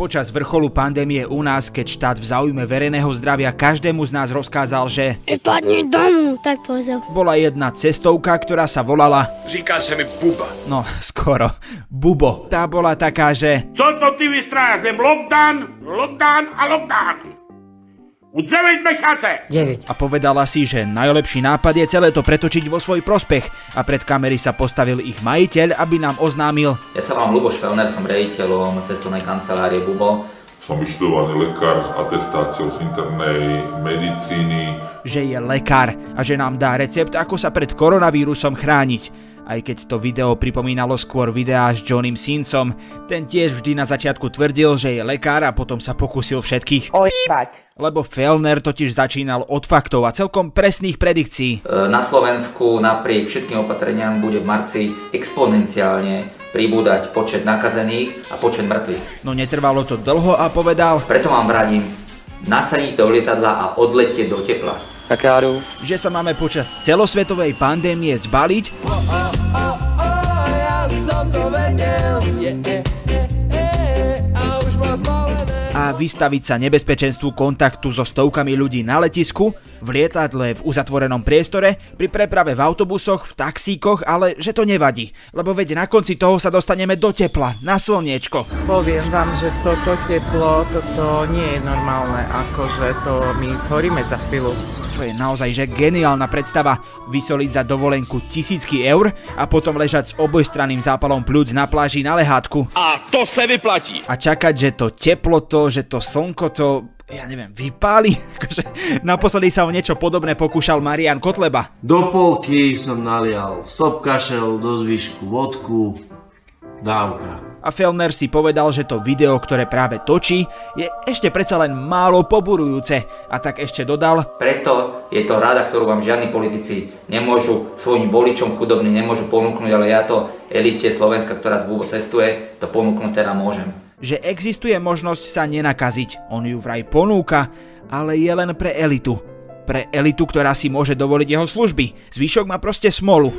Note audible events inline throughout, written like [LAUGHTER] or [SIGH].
Počas vrcholu pandémie u nás, keď štát v záujme verejného zdravia každému z nás rozkázal, že Vypadni domu, tak povedal. bola jedna cestovka, ktorá sa volala, Říká se mi buba. no skoro, Bubo. Tá bola taká, že Co to ty vystrájáš? Len lockdown, lockdown a lockdown. Už 9 mesiace. a povedala si, že najlepší nápad je celé to pretočiť vo svoj prospech a pred kamery sa postavil ich majiteľ, aby nám oznámil, Ja sa volám Luboš Felner, som rejiteľom cestovnej kancelárie Bubo. Som vyštudovaný lekár s atestáciou z internej medicíny. že je lekár a že nám dá recept, ako sa pred koronavírusom chrániť. Aj keď to video pripomínalo skôr videá s Johnem Sincom, ten tiež vždy na začiatku tvrdil, že je lekár a potom sa pokusil všetkých. Ojebať. Lebo Fellner totiž začínal od faktov a celkom presných predikcií. E, Na Slovensku napriek všetkým opatreniam bude v marci exponenciálne pribúdať počet nakazených a počet mŕtvych. No netrvalo to dlho a povedal, Preto vám radím, nasadíte do lietadla a odlete do tepla. Že sa máme počas celosvetovej pandémie zbaliť a vystaviť sa nebezpečenstvu kontaktu so stovkami ľudí na letisku, v lietadle v uzatvorenom priestore, pri preprave v autobusoch, v taxíkoch, ale že to nevadí, lebo veď na konci toho sa dostaneme do tepla, na slniečko. Poviem vám, že toto teplo, toto nie je normálne, akože to my zhoríme za chvíľu. Čo je naozaj že geniálna predstava, vysoliť za dovolenku tisícky eur a potom ležať s obojstranným zápalom pľúc na pláži na lehátku A to se vyplatí. a čakať, že to teplo to, že to slnko to, ja neviem, vypáli. [LAUGHS] Akože naposledy sa o niečo podobné pokúšal Marian Kotleba. Do polky som nalial stop kašel, do zvyšku vodku, dávka. A Fellner si povedal, že to video, ktoré práve točí, je ešte predsa len málo poburujúce. A tak ešte dodal, Preto je to rada, ktorú vám žiadni politici nemôžu svojim voličom chudobným nemôžu ponúknuť, ale ja to elite Slovenska, ktorá z cestuje, to ponúknuť teda môžem. Že existuje možnosť sa nenakaziť. On ju vraj ponúka, ale je len pre elitu. Pre elitu, ktorá si môže dovoliť jeho služby. Zvyšok má proste smolu.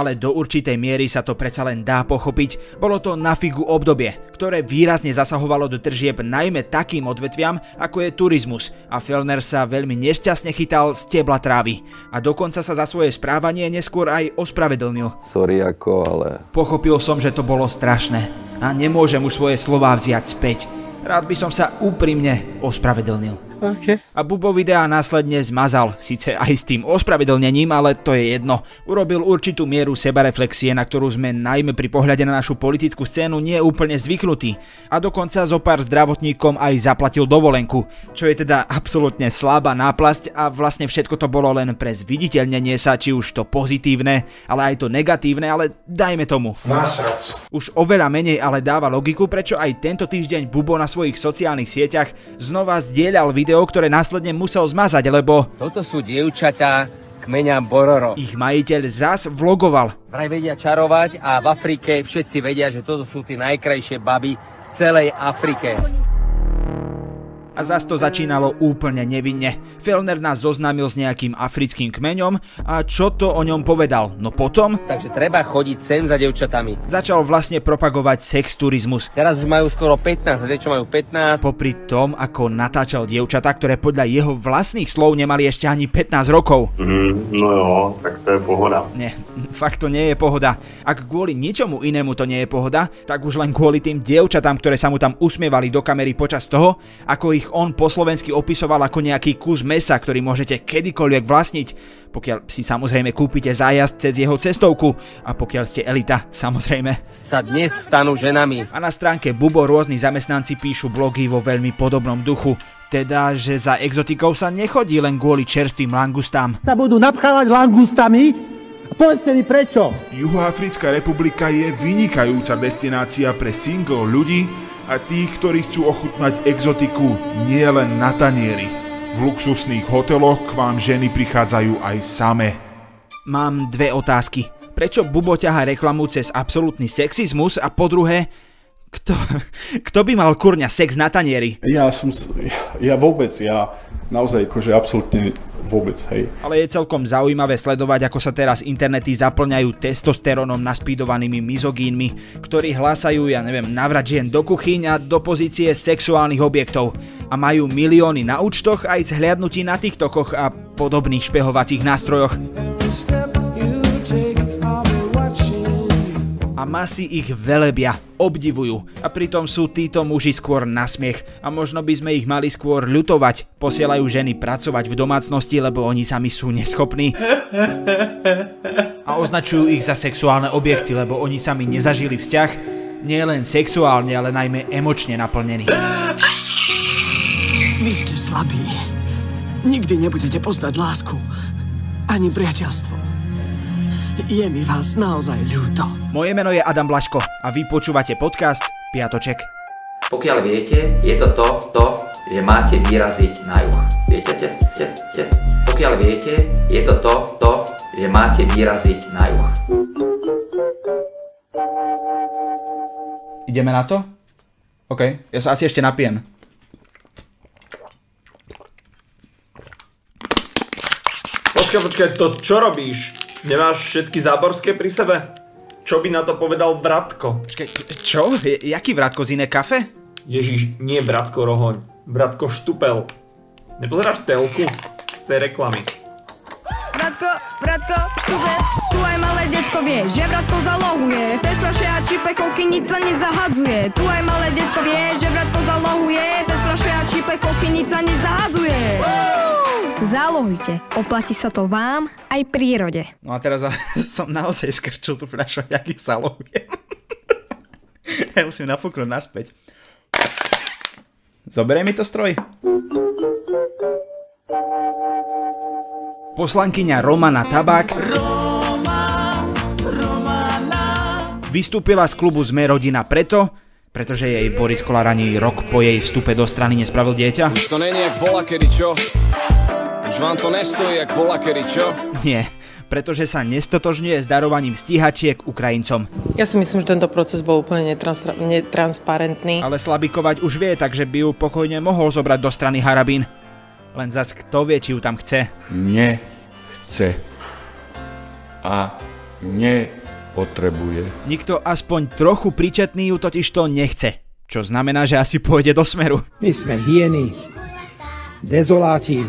Ale do určitej miery sa to predsa len dá pochopiť. Bolo to na figu obdobie, ktoré výrazne zasahovalo do tržieb najmä takým odvetviam, ako je turizmus a Fellner sa veľmi nešťastne chytal z tebla trávy. A dokonca sa za svoje správanie neskôr aj ospravedlnil. Sorry ako, ale Pochopil som, že to bolo strašné a nemôžem už svoje slová vziať späť. Rád by som sa úprimne ospravedlnil. Okay. A Bubo videa následne zmazal, síce aj s tým ospravedlnením, ale to je jedno. Urobil určitú mieru sebareflexie, na ktorú sme najmä pri pohľade na našu politickú scénu nie úplne zvyknutí. A dokonca zo pár zdravotníkom aj zaplatil dovolenku, čo je teda absolútne slabá náplasť a vlastne všetko to bolo len pre zviditeľnenie sa, či už to pozitívne, ale aj to negatívne, ale dajme tomu. Násrac. Už oveľa menej ale dáva logiku, prečo aj tento týždeň Bubo na svojich sociálnych sieťach znova zdieľal video, ktoré následne musel zmazať, lebo Toto sú dievčatá kmeňa Bororo. ich majiteľ zas vlogoval. Vraj vedia čarovať a v Afrike všetci vedia, že toto sú tie najkrajšie baby v celej Afrike. A zas to začínalo úplne nevinne. Fellner nás zoznámil s nejakým africkým kmeňom a čo to o ňom povedal? No potom Takže treba chodiť sem za dievčatami. začal vlastne propagovať sexturizmus. Teraz už majú skoro 15, a tie, čo majú 15, Popri tom, ako natáčal dievčatá, ktoré podľa jeho vlastných slov nemali ešte ani 15 rokov. no jo, tak to je pohoda. Nie, fakt to nie je pohoda. Ak kvôli ničomu inému to nie je pohoda, tak už len kvôli tým dievčatám, ktoré sa mu tam usmievali do kamery počas toho, ako ich on po slovensky opisoval ako nejaký kus mesa, ktorý môžete kedykoľvek vlastniť, pokiaľ si samozrejme kúpite zájazd cez jeho cestovku a pokiaľ ste elita, samozrejme. sa dnes stanú ženami. A na stránke Bubo rôzni zamestnanci píšu blogy vo veľmi podobnom duchu. Teda, že za exotikou sa nechodí len kvôli čerstvým langustám. sa budú napchávať langustami? Povedzte mi prečo. Juhoafrická republika je vynikajúca destinácia pre single ľudí a tých, ktorí chcú ochutnať exotiku nie len na tanieri. V luxusných hoteloch k vám ženy prichádzajú aj same. Mám dve otázky. Prečo Bubo ťaha reklamu cez absolútny sexizmus a po druhé, kto, [LAUGHS] kto by mal kurňa sex na tanieri? Ja som, s- ja vôbec, ja naozaj akože absolútne vôbec, hej. Ale je celkom zaujímavé sledovať, ako sa teraz internety zaplňajú testosterónom naspídovanými mizogínmi, ktorí hlásajú, ja neviem, navrat žien do kuchyň a do pozície sexuálnych objektov a majú milióny na účtoch aj zhliadnutí na TikTokoch a podobných špehovacích nástrojoch. A masy ich velebia, obdivujú a pritom sú títo muži skôr na smiech a možno by sme ich mali skôr ľutovať. Posielajú ženy pracovať v domácnosti, lebo oni sami sú neschopní a označujú ich za sexuálne objekty, lebo oni sami nezažili vzťah, nie len sexuálne, ale najmä emočne naplnený. Vy ste slabí. Nikdy nebudete poznať lásku. Ani priateľstvo. Je mi vás naozaj ľúto. Moje meno je Adam Blaško a vy počúvate podcast Piatoček. Pokiaľ viete, je to to, to, že máte vyraziť na juh. Viete, te, te, te. Pokiaľ viete, je to to, to, že máte vyraziť na juh. Ideme na to? OK, ja sa asi ešte napijem. Počkaj, počkaj, to čo robíš? Nemáš všetky záborské pri sebe? Čo by na to povedal Bratko? Počkej, čo? J- jaký Vratko z iné kafe? Ježiš, nie Bratko Rohoň. Bratko Štupel. Nepozeráš telku? Z tej reklamy. Bratko, bratko, štube, tu aj malé detko vie, že bratko zalohuje. Bez fľaše a čipechovky nic sa nezahadzuje. Tu aj malé detko vie, že bratko zalohuje. Bez fľaše a čipechovky nic sa nezahadzuje. Zálohujte, oplatí sa to vám aj prírode. No a teraz [LAUGHS] som naozaj skrčil tú fľašu, jak ich zálohujem. [LAUGHS] ja musím nafúknuť naspäť. Zoberie mi to stroj? Poslankyňa Romana Tabák vystúpila z klubu Sme rodina preto, pretože jej Boris Kolár ani rok po jej vstupe do strany nespravil dieťa. Už to není jak vola kedy čo. Už vám to nestojí jak kedy čo. Nie, pretože sa nestotožňuje s darovaním stíhačiek Ukrajincom. Ja si myslím, že tento proces bol úplne netrans- netransparentný. Ale slabikovať už vie, takže by ju pokojne mohol zobrať do strany Harabín. Len zas kto vie, či ju tam chce. Nechce. A nepotrebuje. Nikto aspoň trochu príčetný ju totiž to nechce. Čo znamená, že asi pôjde do smeru. My sme hieny, dezoláti,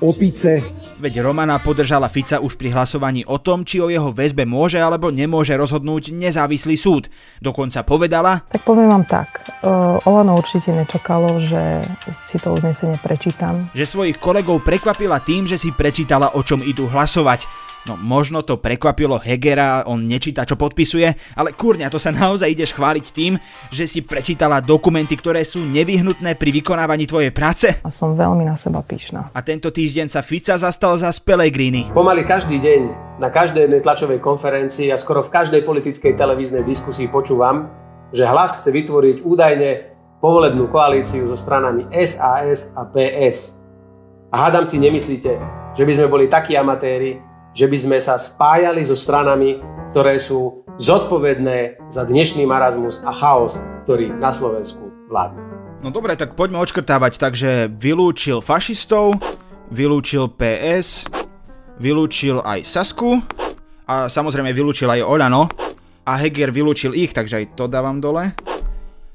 opice. Veď Romana podržala Fica už pri hlasovaní o tom, či o jeho väzbe môže alebo nemôže rozhodnúť nezávislý súd. Dokonca povedala... Tak poviem vám tak, uh, Olano určite nečakalo, že si to uznesenie prečítam. Že svojich kolegov prekvapila tým, že si prečítala, o čom idú hlasovať. No možno to prekvapilo Hegera, on nečíta, čo podpisuje, ale kurňa, to sa naozaj ideš chváliť tým, že si prečítala dokumenty, ktoré sú nevyhnutné pri vykonávaní tvojej práce? A som veľmi na seba pyšná. A tento týždeň sa Fica zastal za Pellegrini. Pomaly každý deň na každej jednej tlačovej konferencii a skoro v každej politickej televíznej diskusii počúvam, že hlas chce vytvoriť údajne povolebnú koalíciu so stranami SAS a PS. A hádam si nemyslíte, že by sme boli takí amatéri, že by sme sa spájali so stranami, ktoré sú zodpovedné za dnešný marazmus a chaos, ktorý na Slovensku vládne. No dobre, tak poďme odškrtávať. Takže vylúčil fašistov, vylúčil PS, vylúčil aj Sasku a samozrejme vylúčil aj Olano a Heger vylúčil ich, takže aj to dávam dole.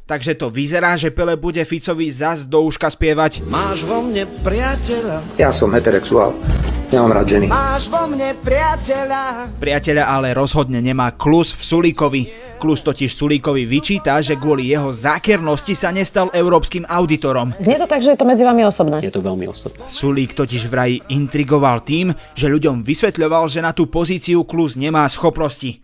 Takže to vyzerá, že Pele bude Ficovi zas do uška spievať. Máš vo mne priateľa. Ja som heterexuál. Nemám rád ženy. Máš vo mne priateľa. Priateľa ale rozhodne nemá Klus v Sulíkovi. Klus totiž Sulíkovi vyčíta, že kvôli jeho zákernosti sa nestal európskym auditorom. Znie to tak, že je to medzi vami osobné. Je to veľmi osobné. Sulík totiž vraj intrigoval tým, že ľuďom vysvetľoval, že na tú pozíciu Klus nemá schopnosti.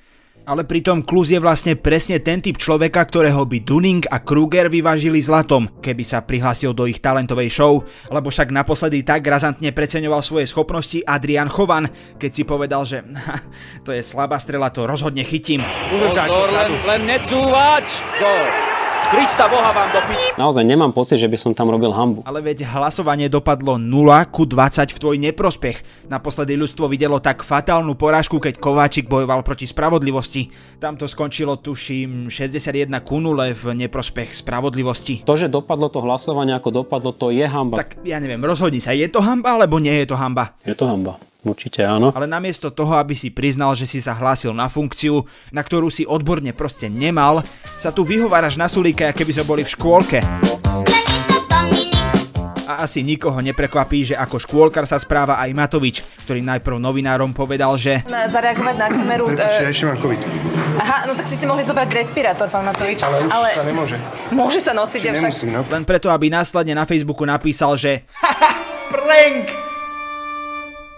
Ale pritom Klus je vlastne presne ten typ človeka, ktorého by Dunning a Kruger vyvážili zlatom, keby sa prihlásil do ich talentovej show, lebo však naposledy tak razantne preceňoval svoje schopnosti Adrian Chovan, keď si povedal, že [LAUGHS] to je slabá strela, to rozhodne chytím. Pozor, len, len necúvať! Go! Krista Boha vám do pi... Naozaj nemám pocit, že by som tam robil hambu. Ale veď hlasovanie dopadlo 0 ku 20 v tvoj neprospech. Naposledy ľudstvo videlo tak fatálnu porážku, keď Kováčik bojoval proti spravodlivosti. Tam to skončilo, tuším, 61 ku 0 v neprospech spravodlivosti. To, že dopadlo to hlasovanie ako dopadlo, to je hamba. Tak ja neviem, rozhodni sa, je to hamba alebo nie je to hamba? Je to hamba. Určite áno. Ale namiesto toho, aby si priznal, že si sa hlásil na funkciu, na ktorú si odborne proste nemal, sa tu vyhováraš na sulíka, keby sme boli v škôlke. A asi nikoho neprekvapí, že ako škôlkar sa správa aj Matovič, ktorý najprv novinárom povedal, že... Zareagovať na kameru... Prepačte, ja ešte mám COVID. Aha, no tak si si mohli zobrať respirátor, pán Matovič. Ale už ale... sa nemôže. Môže sa nosiť, avšak... Nemusím, no. Len preto, aby následne na Facebooku napísal, že... Haha, [LAUGHS] prank!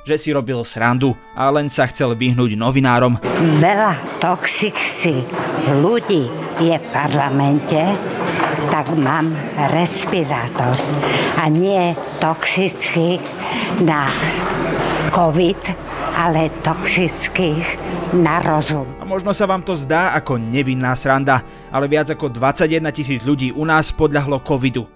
Že si robil srandu a len sa chcel vyhnúť novinárom. Veľa toxických ľudí je v parlamente, tak mám respirátor a nie toxických na COVID, ale toxických na rozum. A možno sa vám to zdá ako nevinná sranda, ale viac ako 21 tisíc ľudí u nás podľahlo covidu.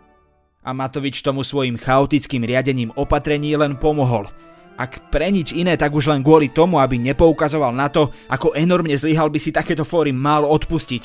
A Matovič tomu svojim chaotickým riadením opatrení len pomohol – ak pre nič iné, tak už len kvôli tomu, aby nepoukazoval na to, ako enormne zlyhal by si takéto fóry mal odpustiť.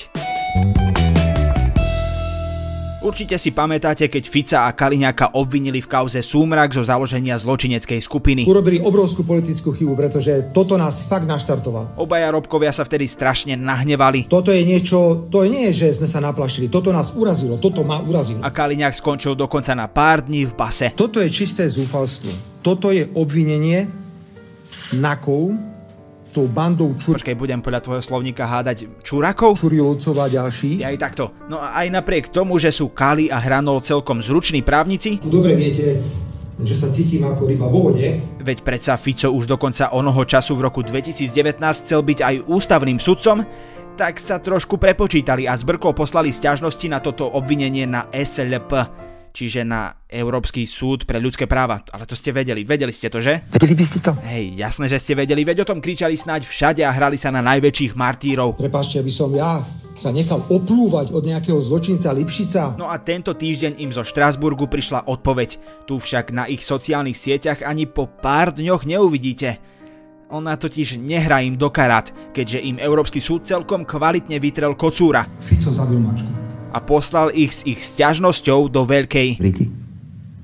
Určite si pamätáte, keď Fica a Kaliňáka obvinili v kauze Súmrak zo založenia zločineckej skupiny. Urobili obrovskú politickú chybu, pretože toto nás fakt naštartoval. Obaja Robkovia sa vtedy strašne nahnevali. Toto je niečo, to je nie, že sme sa naplašili, toto nás urazilo, toto ma urazilo. A Kaliňák skončil dokonca na pár dní v base. Toto je čisté zúfalstvo. Toto je obvinenie nakov tou bandou čur... Počkaj, budem podľa tvojho slovníka hádať čurakov? Čurilovcov a ďalší. Aj takto. No a aj napriek tomu, že sú Kali a Hranol celkom zruční právnici... Dobre viete, že sa cítim ako ryba vo vode. Veď predsa Fico už dokonca onoho času v roku 2019 chcel byť aj ústavným sudcom, tak sa trošku prepočítali a z Brkov poslali stiažnosti na toto obvinenie na SLP čiže na Európsky súd pre ľudské práva. Ale to ste vedeli, vedeli ste to, že? Vedeli by ste to? Hej, jasné, že ste vedeli, veď o tom kričali snáď všade a hrali sa na najväčších martírov. Prepašte, aby som ja sa nechal oplúvať od nejakého zločinca Lipšica. No a tento týždeň im zo Štrásburgu prišla odpoveď. Tu však na ich sociálnych sieťach ani po pár dňoch neuvidíte. Ona totiž nehrá im do karát, keďže im Európsky súd celkom kvalitne vytrel kocúra. Fico zabil mačku a poslal ich s ich sťažnosťou do veľkej... Rity.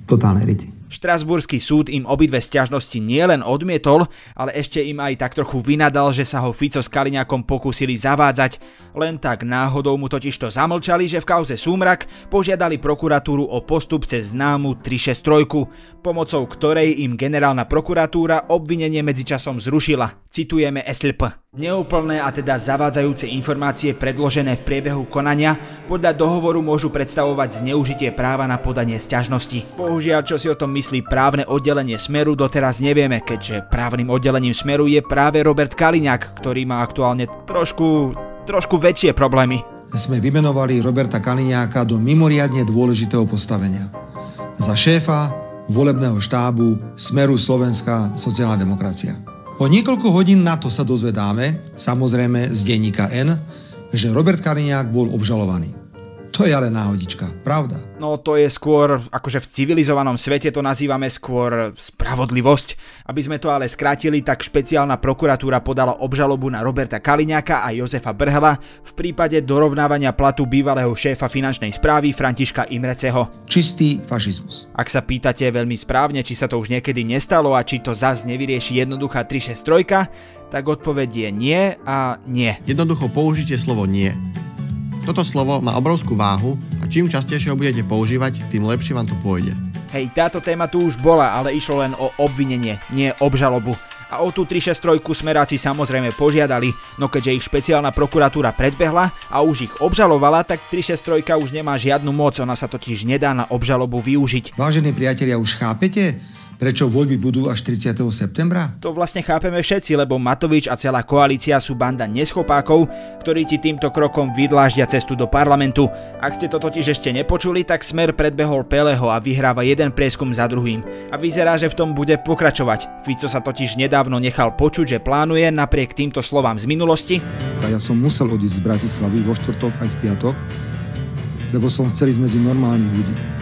Totálne rity. Štrasburský súd im obidve stiažnosti nielen odmietol, ale ešte im aj tak trochu vynadal, že sa ho Fico s Kaliňakom pokúsili zavádzať. Len tak náhodou mu totiž to zamlčali, že v kauze Súmrak požiadali prokuratúru o postup cez známu 363, pomocou ktorej im generálna prokuratúra obvinenie medzičasom zrušila. Citujeme SLP. Neúplné a teda zavádzajúce informácie predložené v priebehu konania podľa dohovoru môžu predstavovať zneužitie práva na podanie sťažnosti. Bohužiaľ, čo si o tom myslí právne oddelenie Smeru, doteraz nevieme, keďže právnym oddelením Smeru je práve Robert Kaliňák, ktorý má aktuálne trošku, trošku väčšie problémy. Sme vymenovali Roberta Kaliňáka do mimoriadne dôležitého postavenia. Za šéfa volebného štábu Smeru Slovenská sociálna demokracia. O niekoľko hodín na to sa dozvedáme, samozrejme z denníka N, že Robert Kaliňák bol obžalovaný. To je ale náhodička, pravda? No to je skôr, akože v civilizovanom svete to nazývame skôr spravodlivosť. Aby sme to ale skrátili, tak špeciálna prokuratúra podala obžalobu na Roberta Kaliňáka a Jozefa Brhela v prípade dorovnávania platu bývalého šéfa finančnej správy Františka Imreceho. Čistý fašizmus. Ak sa pýtate veľmi správne, či sa to už niekedy nestalo a či to zas nevyrieši jednoduchá 363, tak odpoveď je nie a nie. Jednoducho použite slovo nie toto slovo má obrovskú váhu a čím častejšie ho budete používať, tým lepšie vám to pôjde. Hej, táto téma tu už bola, ale išlo len o obvinenie, nie obžalobu. A o tú 363 smeráci samozrejme požiadali, no keďže ich špeciálna prokuratúra predbehla a už ich obžalovala, tak 363 už nemá žiadnu moc, ona sa totiž nedá na obžalobu využiť. Vážení priatelia, už chápete? Prečo voľby budú až 30. septembra? To vlastne chápeme všetci, lebo Matovič a celá koalícia sú banda neschopákov, ktorí ti týmto krokom vydláždia cestu do parlamentu. Ak ste to totiž ešte nepočuli, tak Smer predbehol Peleho a vyhráva jeden prieskum za druhým. A vyzerá, že v tom bude pokračovať. Fico sa totiž nedávno nechal počuť, že plánuje napriek týmto slovám z minulosti. A ja som musel odísť z Bratislavy vo štvrtok aj v piatok, lebo som chcel ísť medzi normálnych ľudí.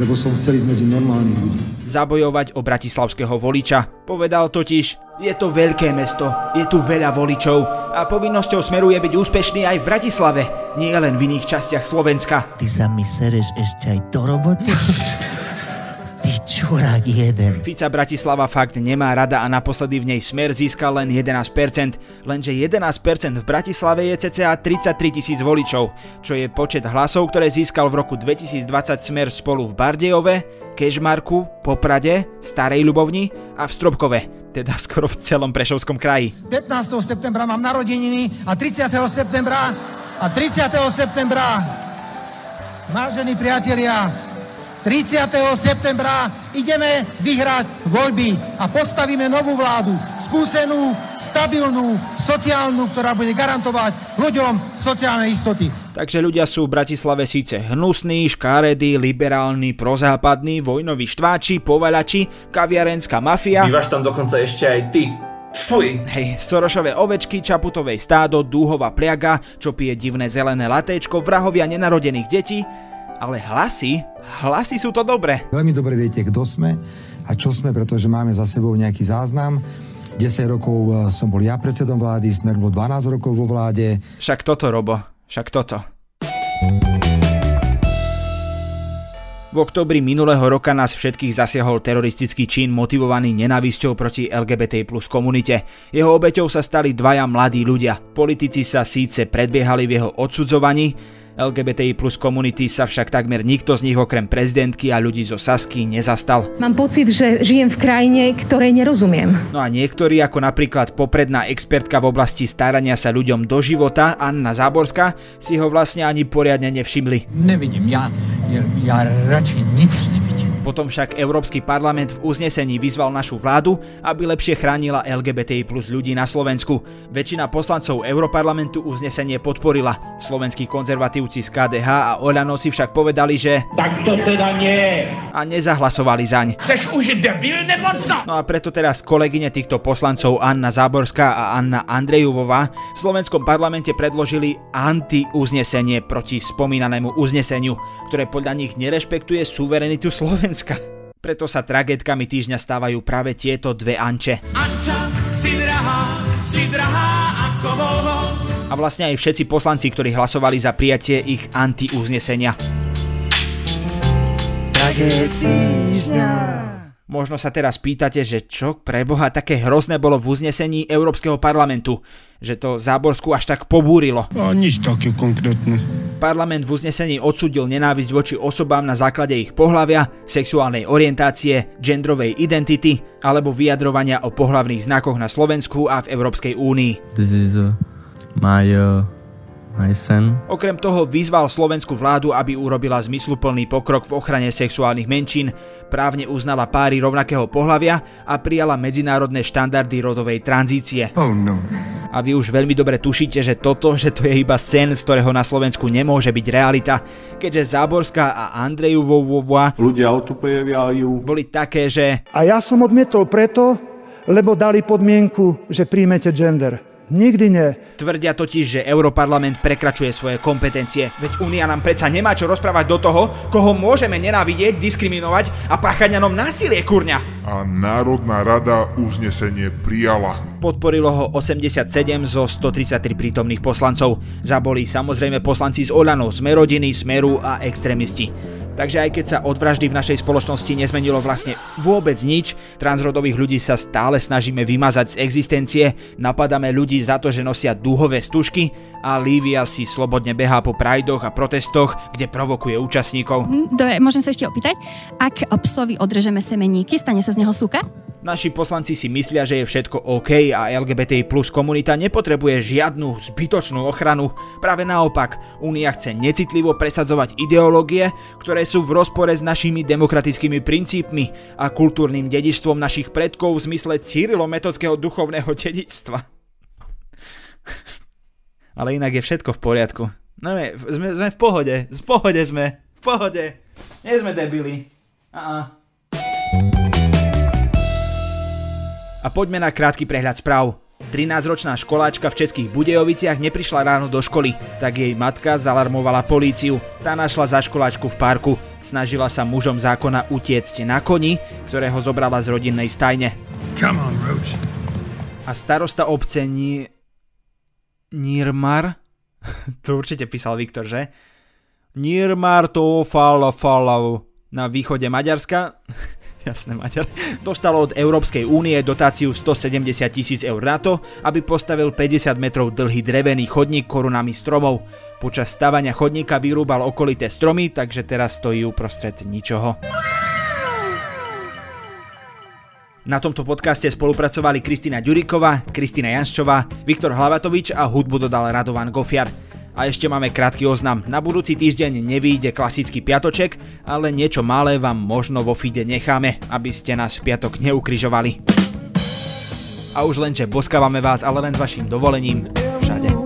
Lebo som chcel ísť medzi normálnych ľudí. Zabojovať o bratislavského voliča. Povedal totiž, je to veľké mesto, je tu veľa voličov a povinnosťou Smeru je byť úspešný aj v Bratislave, nie len v iných častiach Slovenska. Ty sa mi sereš ešte aj do roboty? [LAUGHS] Čurák jeden. Fica Bratislava fakt nemá rada a naposledy v nej Smer získal len 11%, lenže 11% v Bratislave je cca 33 tisíc voličov, čo je počet hlasov, ktoré získal v roku 2020 Smer spolu v Bardejove, Kežmarku, Poprade, Starej Ľubovni a v Stropkove, teda skoro v celom Prešovskom kraji. 15. septembra mám narodeniny a 30. septembra a 30. septembra vážení priatelia 30. septembra ideme vyhrať voľby a postavíme novú vládu, skúsenú, stabilnú, sociálnu, ktorá bude garantovať ľuďom sociálne istoty. Takže ľudia sú v Bratislave síce hnusní, škáredí, liberálni, prozápadní, vojnoví štváči, povalači, kaviarenská mafia. Bývaš tam dokonca ešte aj ty. Fuj. Hej, Sorošové ovečky, Čaputovej stádo, Dúhova pliaga, čo pije divné zelené latéčko, vrahovia nenarodených detí ale hlasy, hlasy sú to dobré. Veľmi dobre viete, kto sme a čo sme, pretože máme za sebou nejaký záznam. 10 rokov eh, som bol ja predsedom vlády, Smer bol 12 rokov vo vláde. Však toto, Robo, však toto. V oktobri minulého roka nás všetkých zasiahol teroristický čin motivovaný nenávisťou proti LGBT plus komunite. Jeho obeťou sa stali dvaja mladí ľudia. Politici sa síce predbiehali v jeho odsudzovaní, LGBTI plus komunity sa však takmer nikto z nich okrem prezidentky a ľudí zo Sasky nezastal. Mám pocit, že žijem v krajine, ktorej nerozumiem. No a niektorí, ako napríklad popredná expertka v oblasti starania sa ľuďom do života, Anna Záborská, si ho vlastne ani poriadne nevšimli. Nevidím, ja, ja, ja radšej nic nevidím. Potom však Európsky parlament v uznesení vyzval našu vládu, aby lepšie chránila LGBTI plus ľudí na Slovensku. Väčšina poslancov Európarlamentu uznesenie podporila. Slovenskí konzervatívci z KDH a Oľano si však povedali, že tak to teda nie. A nezahlasovali zaň. Seš už debil nebo co? No a preto teraz kolegyne týchto poslancov Anna Záborská a Anna Andrejovová v slovenskom parlamente predložili anti-uznesenie proti spomínanému uzneseniu, ktoré podľa nich nerešpektuje suverenitu Slovenska Slovenska. Preto sa tragédkami týždňa stávajú práve tieto dve Anče. Anča, si drahá, si drahá ako Volvo. A vlastne aj všetci poslanci, ktorí hlasovali za prijatie ich anti-uznesenia. Tragéd týždňa. Možno sa teraz pýtate, že čo pre Boha také hrozné bolo v uznesení Európskeho parlamentu, že to Záborsku až tak pobúrilo. A nič také konkrétne. Parlament v uznesení odsudil nenávisť voči osobám na základe ich pohlavia, sexuálnej orientácie, genderovej identity alebo vyjadrovania o pohlavných znakoch na Slovensku a v Európskej únii. This is uh, my uh, aj sen. Okrem toho vyzval slovenskú vládu, aby urobila zmysluplný pokrok v ochrane sexuálnych menšín, právne uznala páry rovnakého pohlavia a prijala medzinárodné štandardy rodovej tranzície. Oh no. A vy už veľmi dobre tušíte, že toto, že to je iba sen, z ktorého na Slovensku nemôže byť realita, keďže Záborská a Andrejovová ľudia otupejajú boli také, že... A ja som odmietol preto, lebo dali podmienku, že príjmete gender. Nikdy nie. Tvrdia totiž, že Europarlament prekračuje svoje kompetencie, veď Únia nám predsa nemá čo rozprávať do toho, koho môžeme nenávidieť, diskriminovať a páchať na nom násilie, kurňa. A Národná rada uznesenie prijala. Podporilo ho 87 zo 133 prítomných poslancov. Zaboli samozrejme poslanci z Olano, Smerodiny, Smeru a extrémisti. Takže aj keď sa od vraždy v našej spoločnosti nezmenilo vlastne vôbec nič, transrodových ľudí sa stále snažíme vymazať z existencie, napadáme ľudí za to, že nosia dúhové stužky a Lívia si slobodne behá po prajdoch a protestoch, kde provokuje účastníkov. Hm, dobre, môžem sa ešte opýtať? Ak psovi odrežeme semeníky, stane sa z neho súka? Naši poslanci si myslia, že je všetko OK a LGBT plus komunita nepotrebuje žiadnu zbytočnú ochranu. Práve naopak, Únia chce necitlivo presadzovať ideológie, ktoré sú v rozpore s našimi demokratickými princípmi a kultúrnym dedičstvom našich predkov v zmysle cyrilometodského duchovného dedičstva. Ale inak je všetko v poriadku. No, sme, sme v pohode, v pohode sme, v pohode. Nie sme debili. Uh-uh. A poďme na krátky prehľad správ. 13-ročná školáčka v Českých Budejoviciach neprišla ráno do školy, tak jej matka zalarmovala políciu. Tá našla za školáčku v parku. Snažila sa mužom zákona utiecť na koni, ktorého zobrala z rodinnej stajne. Come on, Roach. A starosta obce Ni... Nirmar? [LAUGHS] to určite písal Viktor, že? Nirmar to fala fala na východe Maďarska [LAUGHS] [LAUGHS] jasné Maďar, dostalo od Európskej únie dotáciu 170 tisíc eur na to, aby postavil 50 metrov dlhý drevený chodník korunami stromov. Počas stavania chodníka vyrúbal okolité stromy, takže teraz stojí uprostred ničoho. Na tomto podcaste spolupracovali Kristina Ďuriková, Kristina Janščová, Viktor Hlavatovič a hudbu dodal Radovan Gofiar. A ešte máme krátky oznam. Na budúci týždeň nevíde klasický piatoček, ale niečo malé vám možno vo feede necháme, aby ste nás v piatok neukrižovali. A už len, že boskávame vás, ale len s vašim dovolením všade.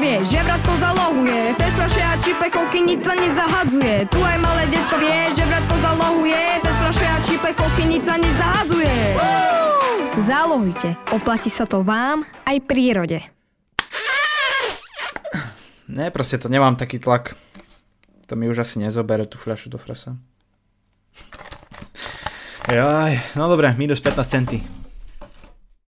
Vie, že vratko zalohuje Bez fľaše a čiplechovky nič sa nezahadzuje Tu aj malé detko vie, že vratko zalohuje Bez fľaše a čiplechovky nič sa nezahadzuje Zálohujte, oplatí sa to vám aj prírode. Ne, proste to nemám taký tlak. To mi už asi nezobere tú fľašu do frasa. Jaj, no dobre, minus 15 centy.